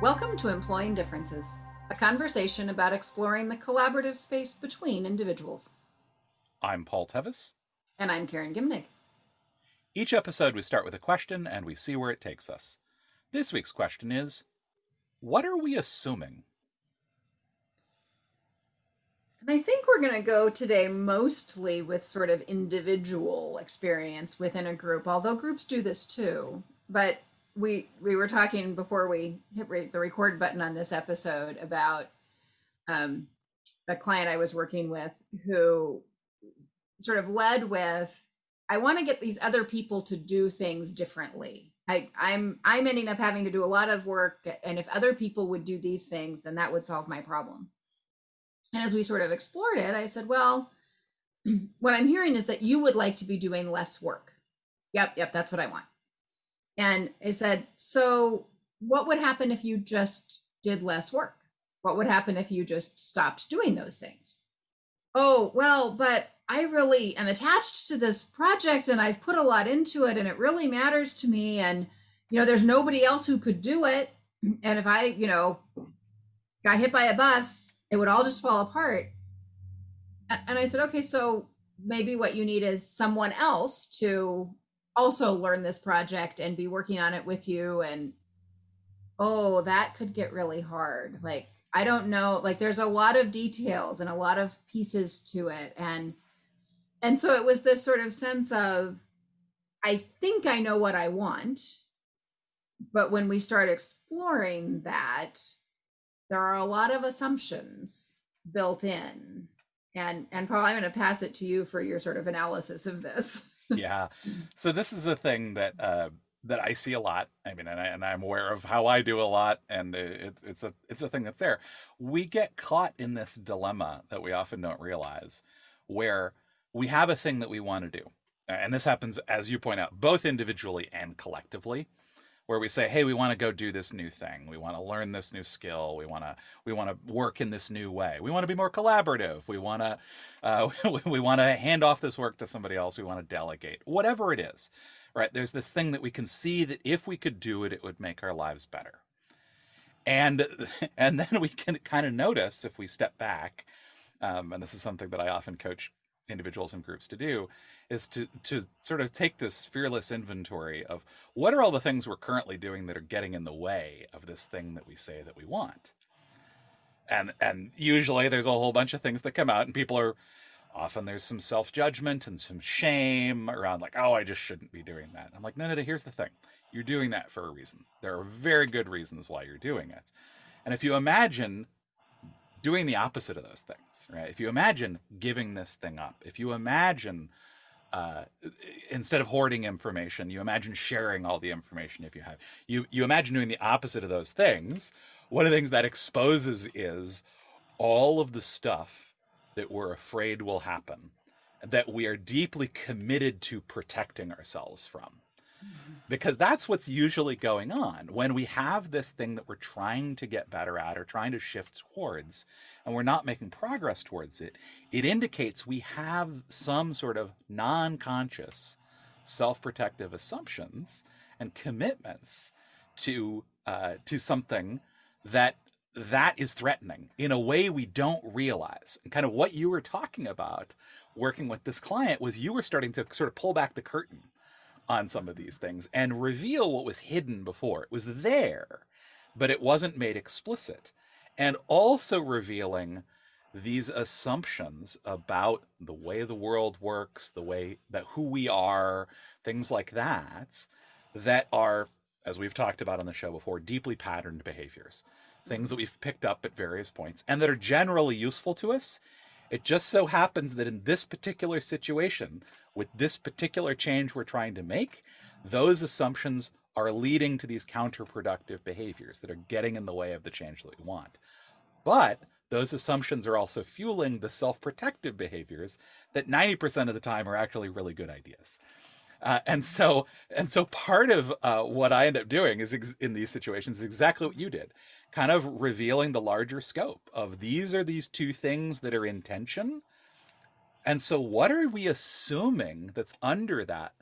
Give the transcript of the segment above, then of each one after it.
Welcome to Employing Differences, a conversation about exploring the collaborative space between individuals. I'm Paul Tevis. And I'm Karen Gimnig. Each episode, we start with a question and we see where it takes us. This week's question is What are we assuming? And I think we're going to go today mostly with sort of individual experience within a group, although groups do this too. But we we were talking before we hit re- the record button on this episode about um, a client I was working with who sort of led with, "I want to get these other people to do things differently." I, I'm I'm ending up having to do a lot of work, and if other people would do these things, then that would solve my problem. And as we sort of explored it, I said, "Well, what I'm hearing is that you would like to be doing less work." Yep, yep, that's what I want. And I said, So, what would happen if you just did less work? What would happen if you just stopped doing those things? Oh, well, but I really am attached to this project and I've put a lot into it and it really matters to me. And, you know, there's nobody else who could do it. And if I, you know, got hit by a bus, it would all just fall apart. And I said, okay, so maybe what you need is someone else to also learn this project and be working on it with you and oh that could get really hard. Like i don't know like there's a lot of details and a lot of pieces to it and and so it was this sort of sense of i think i know what i want but when we start exploring that there are a lot of assumptions built in. And and paul i'm going to pass it to you for your sort of analysis of this yeah. So this is a thing that uh, that I see a lot. I mean, and, I, and I'm aware of how I do a lot, and it's it's a it's a thing that's there. We get caught in this dilemma that we often don't realize, where we have a thing that we want to do, and this happens, as you point out, both individually and collectively where we say, "Hey, we want to go do this new thing. We want to learn this new skill. We want to we want to work in this new way. We want to be more collaborative. We want to uh, we want to hand off this work to somebody else. We want to delegate. Whatever it is, right? There's this thing that we can see that if we could do it, it would make our lives better. And and then we can kind of notice if we step back, um, and this is something that I often coach individuals and groups to do is to to sort of take this fearless inventory of what are all the things we're currently doing that are getting in the way of this thing that we say that we want. And and usually there's a whole bunch of things that come out and people are often there's some self-judgment and some shame around like oh i just shouldn't be doing that. I'm like no no no here's the thing. You're doing that for a reason. There are very good reasons why you're doing it. And if you imagine doing the opposite of those things, right? If you imagine giving this thing up, if you imagine uh, instead of hoarding information, you imagine sharing all the information if you have. You you imagine doing the opposite of those things. One of the things that exposes is all of the stuff that we're afraid will happen, that we are deeply committed to protecting ourselves from because that's what's usually going on. When we have this thing that we're trying to get better at or trying to shift towards and we're not making progress towards it it indicates we have some sort of non-conscious self-protective assumptions and commitments to uh, to something that that is threatening in a way we don't realize. And kind of what you were talking about working with this client was you were starting to sort of pull back the curtain on some of these things and reveal what was hidden before. It was there, but it wasn't made explicit. And also revealing these assumptions about the way the world works, the way that who we are, things like that, that are, as we've talked about on the show before, deeply patterned behaviors, things that we've picked up at various points and that are generally useful to us. It just so happens that in this particular situation, with this particular change we're trying to make, those assumptions are leading to these counterproductive behaviors that are getting in the way of the change that we want. But those assumptions are also fueling the self protective behaviors that 90% of the time are actually really good ideas. Uh, and so, and so, part of uh, what I end up doing is ex- in these situations is exactly what you did, kind of revealing the larger scope of these are these two things that are in tension, and so, what are we assuming that's under that,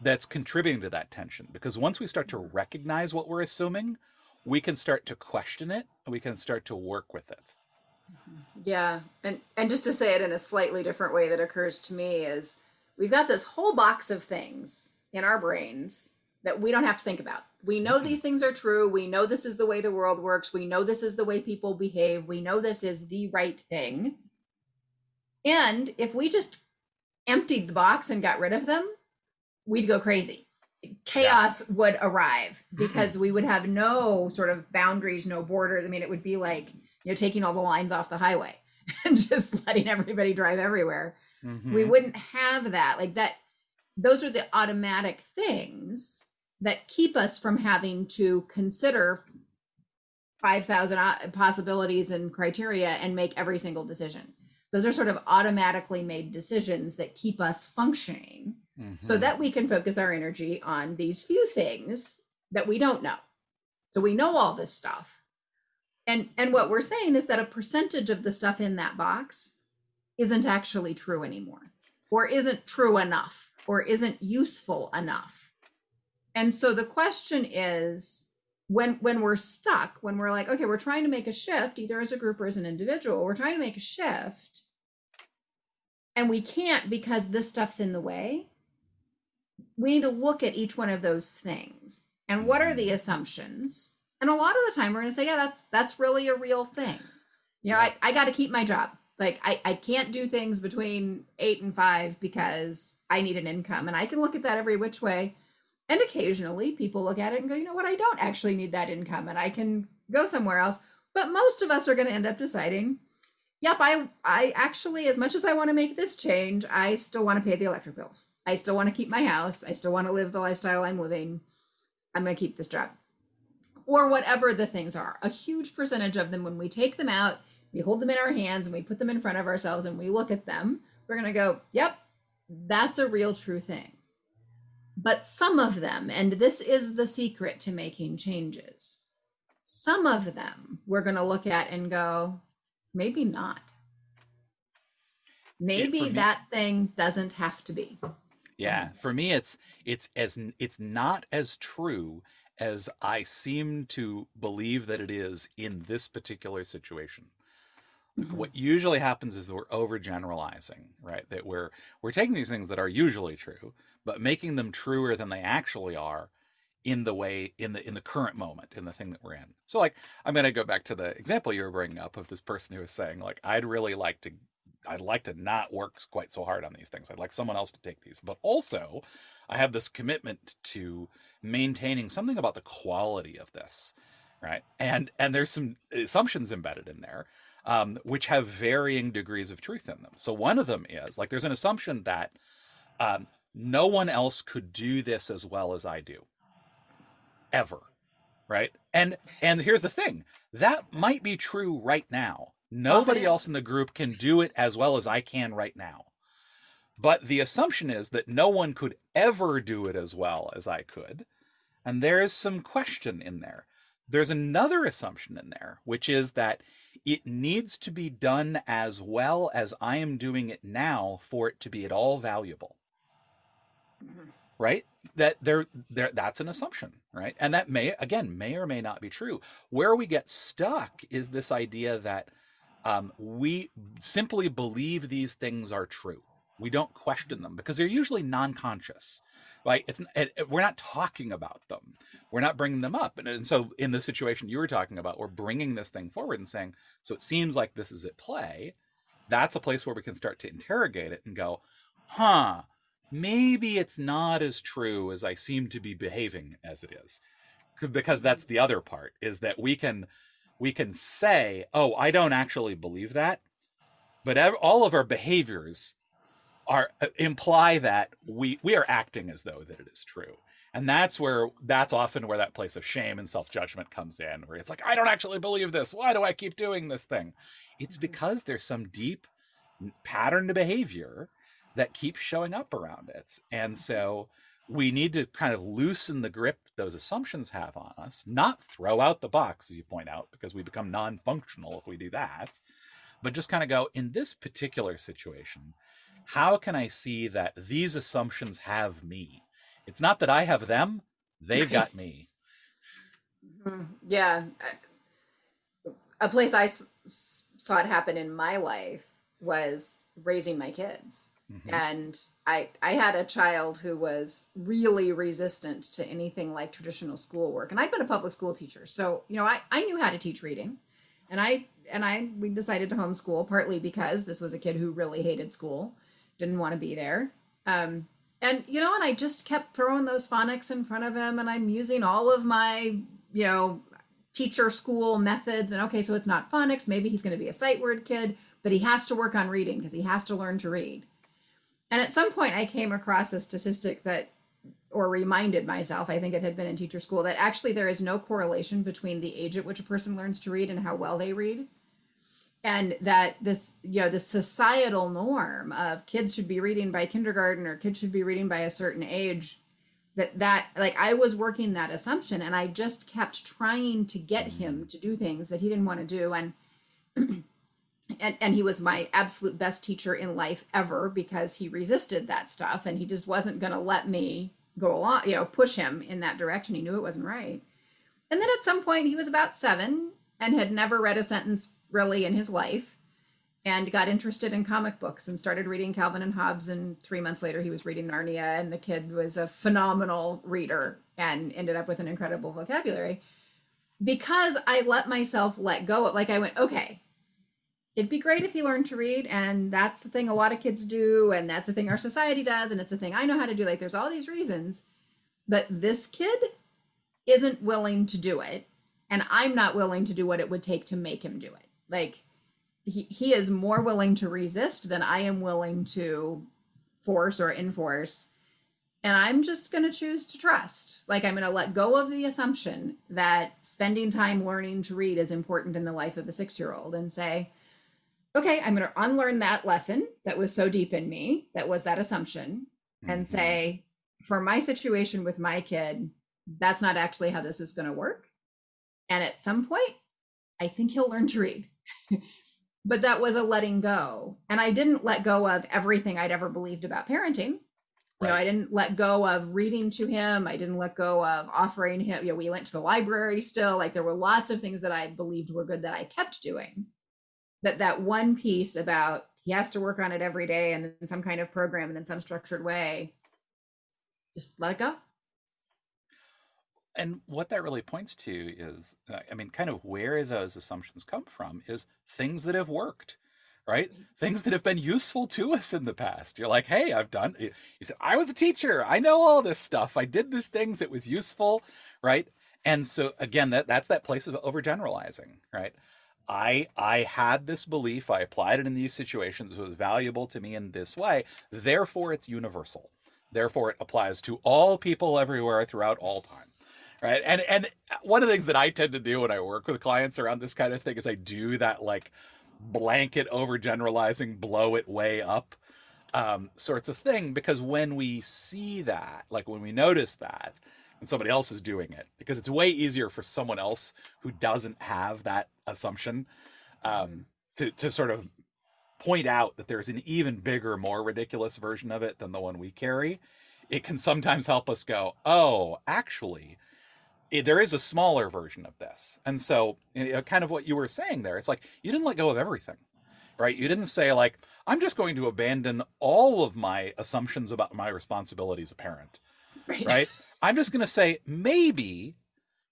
that's contributing to that tension? Because once we start to recognize what we're assuming, we can start to question it we can start to work with it. Yeah and and just to say it in a slightly different way that occurs to me is we've got this whole box of things in our brains that we don't have to think about. We know Mhm. these things are true. We know this is the way the world works. We know this is the way people behave. We know this is the right thing and if we just emptied the box and got rid of them we'd go crazy. Chaos would arrive because we would have no sort of boundaries no borders. I mean it would be like you know taking all the lines off the highway and just letting everybody drive everywhere. We Mhm. wouldn't have that. Like that those are the automatic things that keep us from having to consider 5,000 possibilities and criteria and make every single decision those are sort of automatically made decisions that keep us functioning so Mhm. that we can focus our energy on these few things that we don't know. So we know all this stuff. And and what we're saying is that a percentage of the stuff in that box isn't actually true anymore or isn't true enough or isn't useful enough. And so the question is when when we're stuck when we're like okay we're trying to make a shift either as a group or as an individual we're trying to make a shift. And we can't because this stuff's in the way. We need to look at each one of those things. And what are the mm-hmm. assumptions? And a lot of the time we're going to say yeah that's that's really a real thing. You know i, I got to keep my job. Like I, I can't do things between eight and five because i need an income. And i can look at that every which way and occasionally people look at it and go you know what? I don't actually need that income and i can go somewhere else. But most of us are going to end up deciding yep i i actually as much as i want to make this change i still want to pay the electric bills. I still want to keep my house. I still want to live the lifestyle i'm living. I'm going to keep this job. Or whatever the things are. A huge percentage of them when we take them out we hold them in our hands and we put them in front of ourselves and we look at them we're going to go yep that's a real true thing but some of them and this is the secret to making changes some of them we're going to look at and go maybe not maybe for me- that thing doesn't have to be Yeah, for me it's it's as it's not as true as I seem to believe that it is in this particular situation. Mhm. What usually happens is that we're overgeneralizing, right? That we're we're taking these things that are usually true, but making them truer than they actually are in the way in the in the current moment in the thing that we're in. So like I'm going to go back to the example you were bringing up of this person who was saying like I'd really like to I'd like to not work quite so hard on these things. I'd like someone else to take these. But also, I have this commitment to maintaining something about the quality of this, right? And and there's some assumptions embedded in there, um, which have varying degrees of truth in them. So one of them is like there's an assumption that um, no one else could do this as well as I do, ever, right? And and here's the thing that might be true right now. Nobody else in the group can do it as well as I can right now. But the assumption is that no one could ever do it as well as I could. And there is some question in there. There's another assumption in there, which is that it needs to be done as well as I am doing it now for it to be at all valuable right? That there there that's an assumption right? And that may again may or may not be true. Where we get stuck is this idea that um, we simply believe these things are true. We don't question them because they're usually non-conscious right? It's it, it- we're not talking about them. We're not bringing them up. And, and so in the situation you were talking about we're bringing this thing forward and saying so it seems like this is at play. That's a place where we can start to interrogate it and go huh maybe it's not as true as I seem to be behaving as it is. Because that's the other part is that we can we can say, "Oh, I don't actually believe that." But all of our behaviors are uh, imply that we we are acting as though that it is true. And that's where that's often where that place of shame and self-judgment comes in where it's like, "I don't actually believe this. Why do I keep doing this thing?" It's Mhm. because there's some deep pattern to behavior that keeps showing up around it. And so we need to kind of loosen the grip those assumptions have on us, not throw out the box, as you point out, because we become non functional if we do that, but just kind of go, in this particular situation, how can I see that these assumptions have me? It's not that I have them, they've got me. Mhm. Yeah. A place I saw it happen in my life was raising my kids. Mhm. And I I had a child who was really resistant to anything like traditional schoolwork. And I'd been a public school teacher. So, you know, I, I knew how to teach reading. And I and I we decided to homeschool partly because this was a kid who really hated school, didn't want to be there. Um, and you know, and I just kept throwing those phonics in front of him, and I'm using all of my, you know, teacher school methods. And okay, so it's not phonics. Maybe he's going to be a sight word kid, but he has to work on reading because he has to learn to read. And at some point, I came across a statistic that, or reminded myself, I think it had been in teacher school, that actually there is no correlation between the age at which a person learns to read and how well they read. And that this, you know, the societal norm of kids should be reading by kindergarten or kids should be reading by a certain age, that that like I was working that assumption and I just kept trying to get him mm-hmm. to do things that he didn't want to do. And and and he was my absolute best teacher in life ever because he resisted that stuff and he just wasn't going to let me go along you know push him in that direction. He knew it wasn't right. And then at some point he was about seven and had never read a sentence really in his life and got interested in comic books and started reading calvin and hobbes. And three months later he was reading narnia and the kid was a phenomenal reader and ended up with an incredible vocabulary. Because i let myself let go of like i went okay it'd be great if he learned to read and that's the thing a lot of kids do and that's the thing our society does and it's the thing i know how to do. Like there's all these reasons but this kid isn't willing to do it and i'm not willing to do what it would take to make him do it. Like he, he is more willing to resist than i am willing to force or enforce and i'm just going to choose to trust. Like i'm going to let go of the assumption that spending time learning to read is important in the life of a six year old and say okay, I'm going to unlearn that lesson that was so deep in me, that was that assumption, and Mhm. say, for my situation with my kid, that's not actually how this is going to work. And at some point, I think he'll learn to read. but that was a letting go. And I didn't let go of everything I'd ever believed about parenting. You know, I didn't let go of reading to him. I didn't let go of offering him. You know, we went to the library still. Like there were lots of things that I believed were good that I kept doing that that one piece about he has to work on it every day and in some kind of program and in some structured way just let it go And what that really points to is, uh, I mean, kind of where those assumptions come from is things that have worked, right? Things that have been useful to us in the past. You're like, hey, I've done, you said, I was a teacher. I know all this stuff. I did these things. It was useful, right? And so again, that that's that place of overgeneralizing, right? I I had this belief. I applied it in these situations. It was valuable to me in this way. Therefore, it's universal. Therefore, it applies to all people everywhere throughout all time right and and one of the things that i tend to do when i work with clients around this kind of thing is i do that like blanket overgeneralizing blow it way up um, sorts of thing because when we see that like when we notice that and somebody else is doing it because it's way easier for someone else who doesn't have that assumption um, to, to sort of point out that there's an even bigger more ridiculous version of it than the one we carry it can sometimes help us go oh actually it, there is a smaller version of this. And so, you know, kind of what you were saying there, it's like you didn't let go of everything, right? You didn't say, like, I'm just going to abandon all of my assumptions about my responsibility as a parent, right right? I'm just going to say, maybe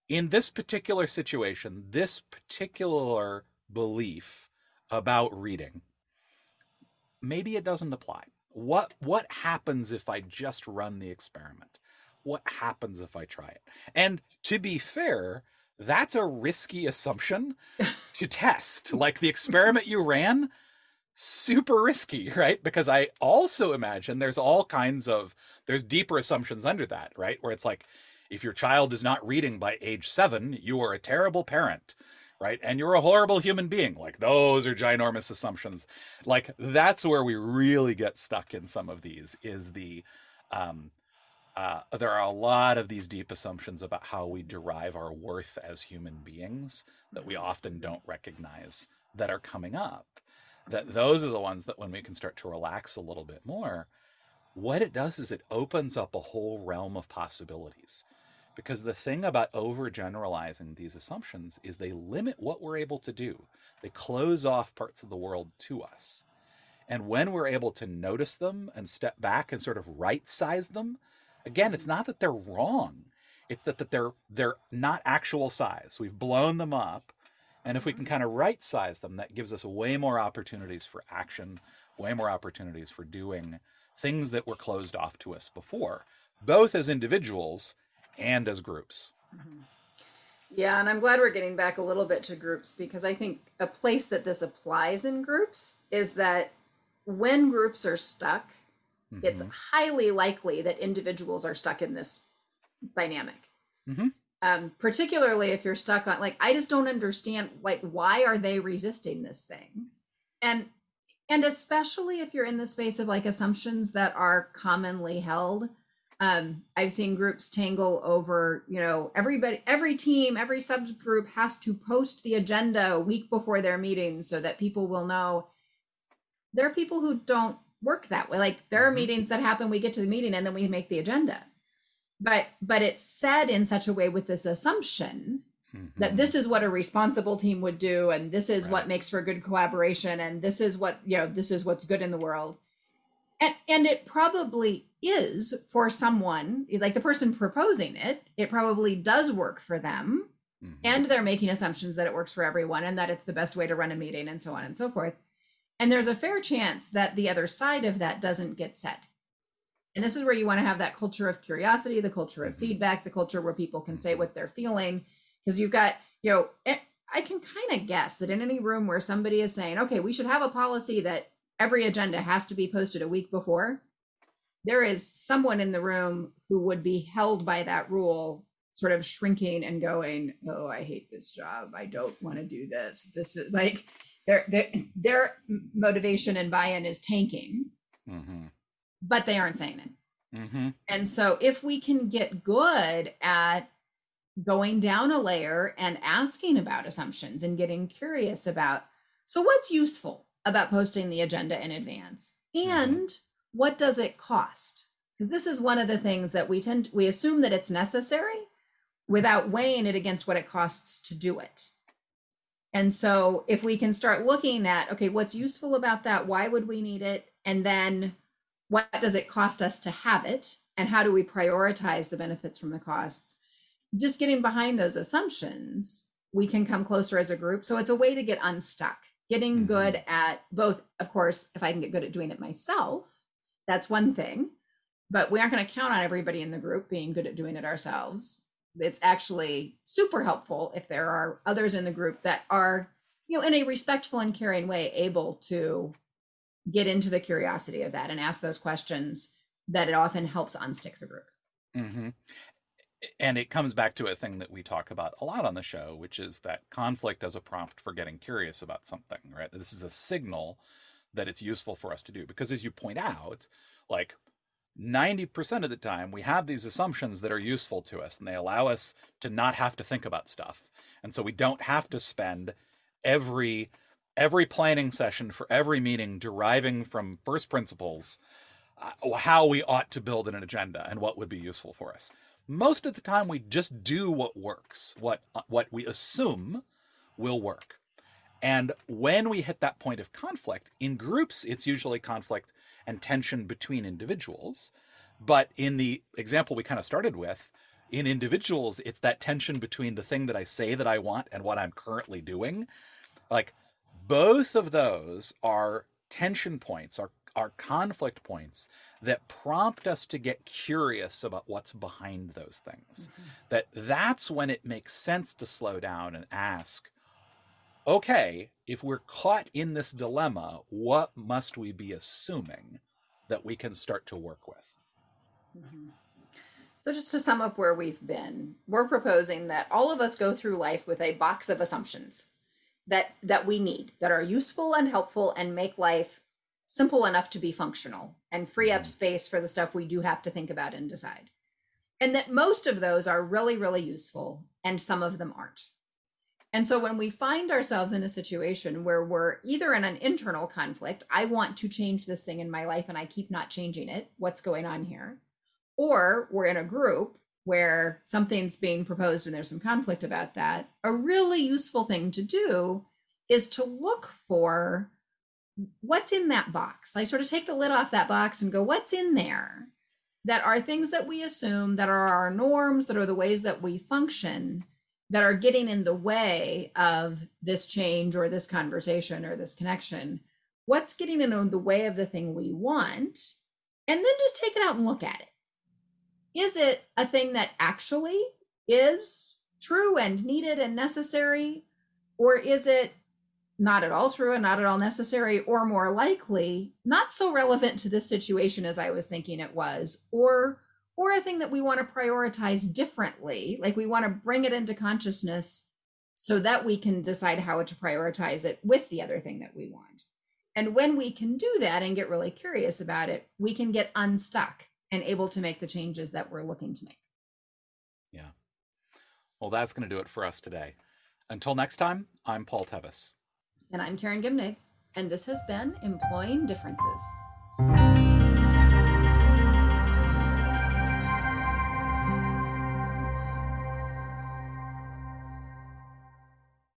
in this particular situation, this particular belief about reading, maybe it doesn't apply. What what happens if I just run the experiment? What happens if I try it? And to be fair, that's a risky assumption to test. Like the experiment you ran, super risky, right? Because I also imagine there's all kinds of there's deeper assumptions under that, right? Where it's like if your child is not reading by age 7, you are a terrible parent, right? And you're a horrible human being. Like those are ginormous assumptions. Like that's where we really get stuck in some of these is the um uh, there are a lot of these deep assumptions about how we derive our worth as human beings that we often don't recognize that are coming up. That those are the ones that when we can start to relax a little bit more, what it does is it opens up a whole realm of possibilities. Because the thing about overgeneralizing these assumptions is they limit what we're able to do. They close off parts of the world to us. And when we're able to notice them and step back and sort of right size them, again, it's not that they're wrong. It's that, that they're they're not actual size. We've blown them up. And if we can mm-hmm. kind of right size them, that gives us way more opportunities for action, way more opportunities for doing things that were closed off to us before, both as individuals and as groups. Mm-hmm. Yeah, and I'm glad we're getting back a little bit to groups because I think a place that this applies in groups is that when groups are stuck, mm-hmm. it's highly likely that individuals are stuck in this dynamic. Mm-hmm. Um, particularly if you're stuck on, like, I just don't understand, like, why are they resisting this thing? And and especially if you're in the space of like assumptions that are commonly held um, I've seen groups tangle over, you know, everybody, every team, every subgroup has to post the agenda a week before their meeting so that people will know. There are people who don't work that way. Like there are mm-hmm. meetings that happen, we get to the meeting and then we make the agenda. But but it's said in such a way with this assumption mm-hmm. that this is what a responsible team would do and this is right. what makes for good collaboration and this is what, you know, this is what's good in the world. And and it probably is for someone like the person proposing it it probably does work for them mm-hmm. and they're making assumptions that it works for everyone and that it's the best way to run a meeting and so on and so forth and there's a fair chance that the other side of that doesn't get said and this is where you want to have that culture of curiosity the culture of mm-hmm. feedback the culture where people can say mm-hmm. what they're feeling because you've got you know eh, i can kind of guess that in any room where somebody is saying okay we should have a policy that every agenda has to be posted a week before there is someone in the room who would be held by that rule sort of shrinking and going oh i hate this job i don't want to do this this is like their their, their motivation and buy-in is tanking mm-hmm. but they aren't saying it mm-hmm. and so if we can get good at going down a layer and asking about assumptions and getting curious about so what's useful about posting the agenda in advance mm-hmm. and what does it cost? Because this is one of the things that we tend we assume that it's necessary without weighing it against what it costs to do it. And so if we can start looking at okay, what's useful about that? Why would we need it? And then what does it cost us to have it? And how do we prioritize the benefits from the costs? Just getting behind those assumptions, we can come closer as a group. So it's a way to get unstuck, getting mm-hmm. good at both, of course, if I can get good at doing it myself, that's one thing. But we aren't going to count on everybody in the group being good at doing it ourselves. It's actually super helpful if there are others in the group that are, you know, in a respectful and caring way, able to get into the curiosity of that and ask those questions that it often helps unstick the group. Mm-hmm. And it comes back to a thing that we talk about a lot on the show, which is that conflict as a prompt for getting curious about something, right? This is a signal that it's useful for us to do. Because as you point out, like 90% of the time, we have these assumptions that are useful to us and they allow us to not have to think about stuff. And so we don't have to spend every every planning session for every meeting deriving from first principles uh, how we ought to build an agenda and what would be useful for us. Most of the time we just do what works, what uh, what we assume will work. And when we hit that point of conflict, in groups, it's usually conflict and tension between individuals. But in the example we kind of started with, in individuals, it's that tension between the thing that I say that I want and what I'm currently doing. Like both of those are tension points, are, are conflict points that prompt us to get curious about what's behind those things. Mm-hmm. That that's when it makes sense to slow down and ask, okay, if we're caught in this dilemma, what must we be assuming that we can start to work with? Mm-hmm. So, just to sum up where we've been, we're proposing that all of us go through life with a box of assumptions that that we need that are useful and helpful and make life simple enough to be functional and free up mm-hmm. space for the stuff we do have to think about and decide. And that most of those are really, really useful, and some of them aren't. And so when we find ourselves in a situation where we're either in an internal conflict, I want to change this thing in my life and I keep not changing it, what's going on here? Or we're in a group where something's being proposed and there's some conflict about that, a really useful thing to do is to look for what's in that box. Like, sort of take the lid off that box and go, what's in there? That are things that we assume, that are our norms, that are the ways that we function, that are getting in the way of this change or this conversation or this connection. What's getting in the way of the thing we want? And then just take it out and look at it is it a thing that actually is true and needed and necessary? Or is it not at all true and not at all necessary, or more likely, not so relevant to this situation as I was thinking it was, or or a thing that we want to prioritize differently, like we want to bring it into consciousness so that we can decide how to prioritize it with the other thing that we want. And when we can do that and get really curious about it, we can get unstuck and able to make the changes that we're looking to make. Yeah. Well, that's going to do it for us today. Until next time, I'm Paul Tevis. And I'm Karen Gimnig. And this has been Employing Differences.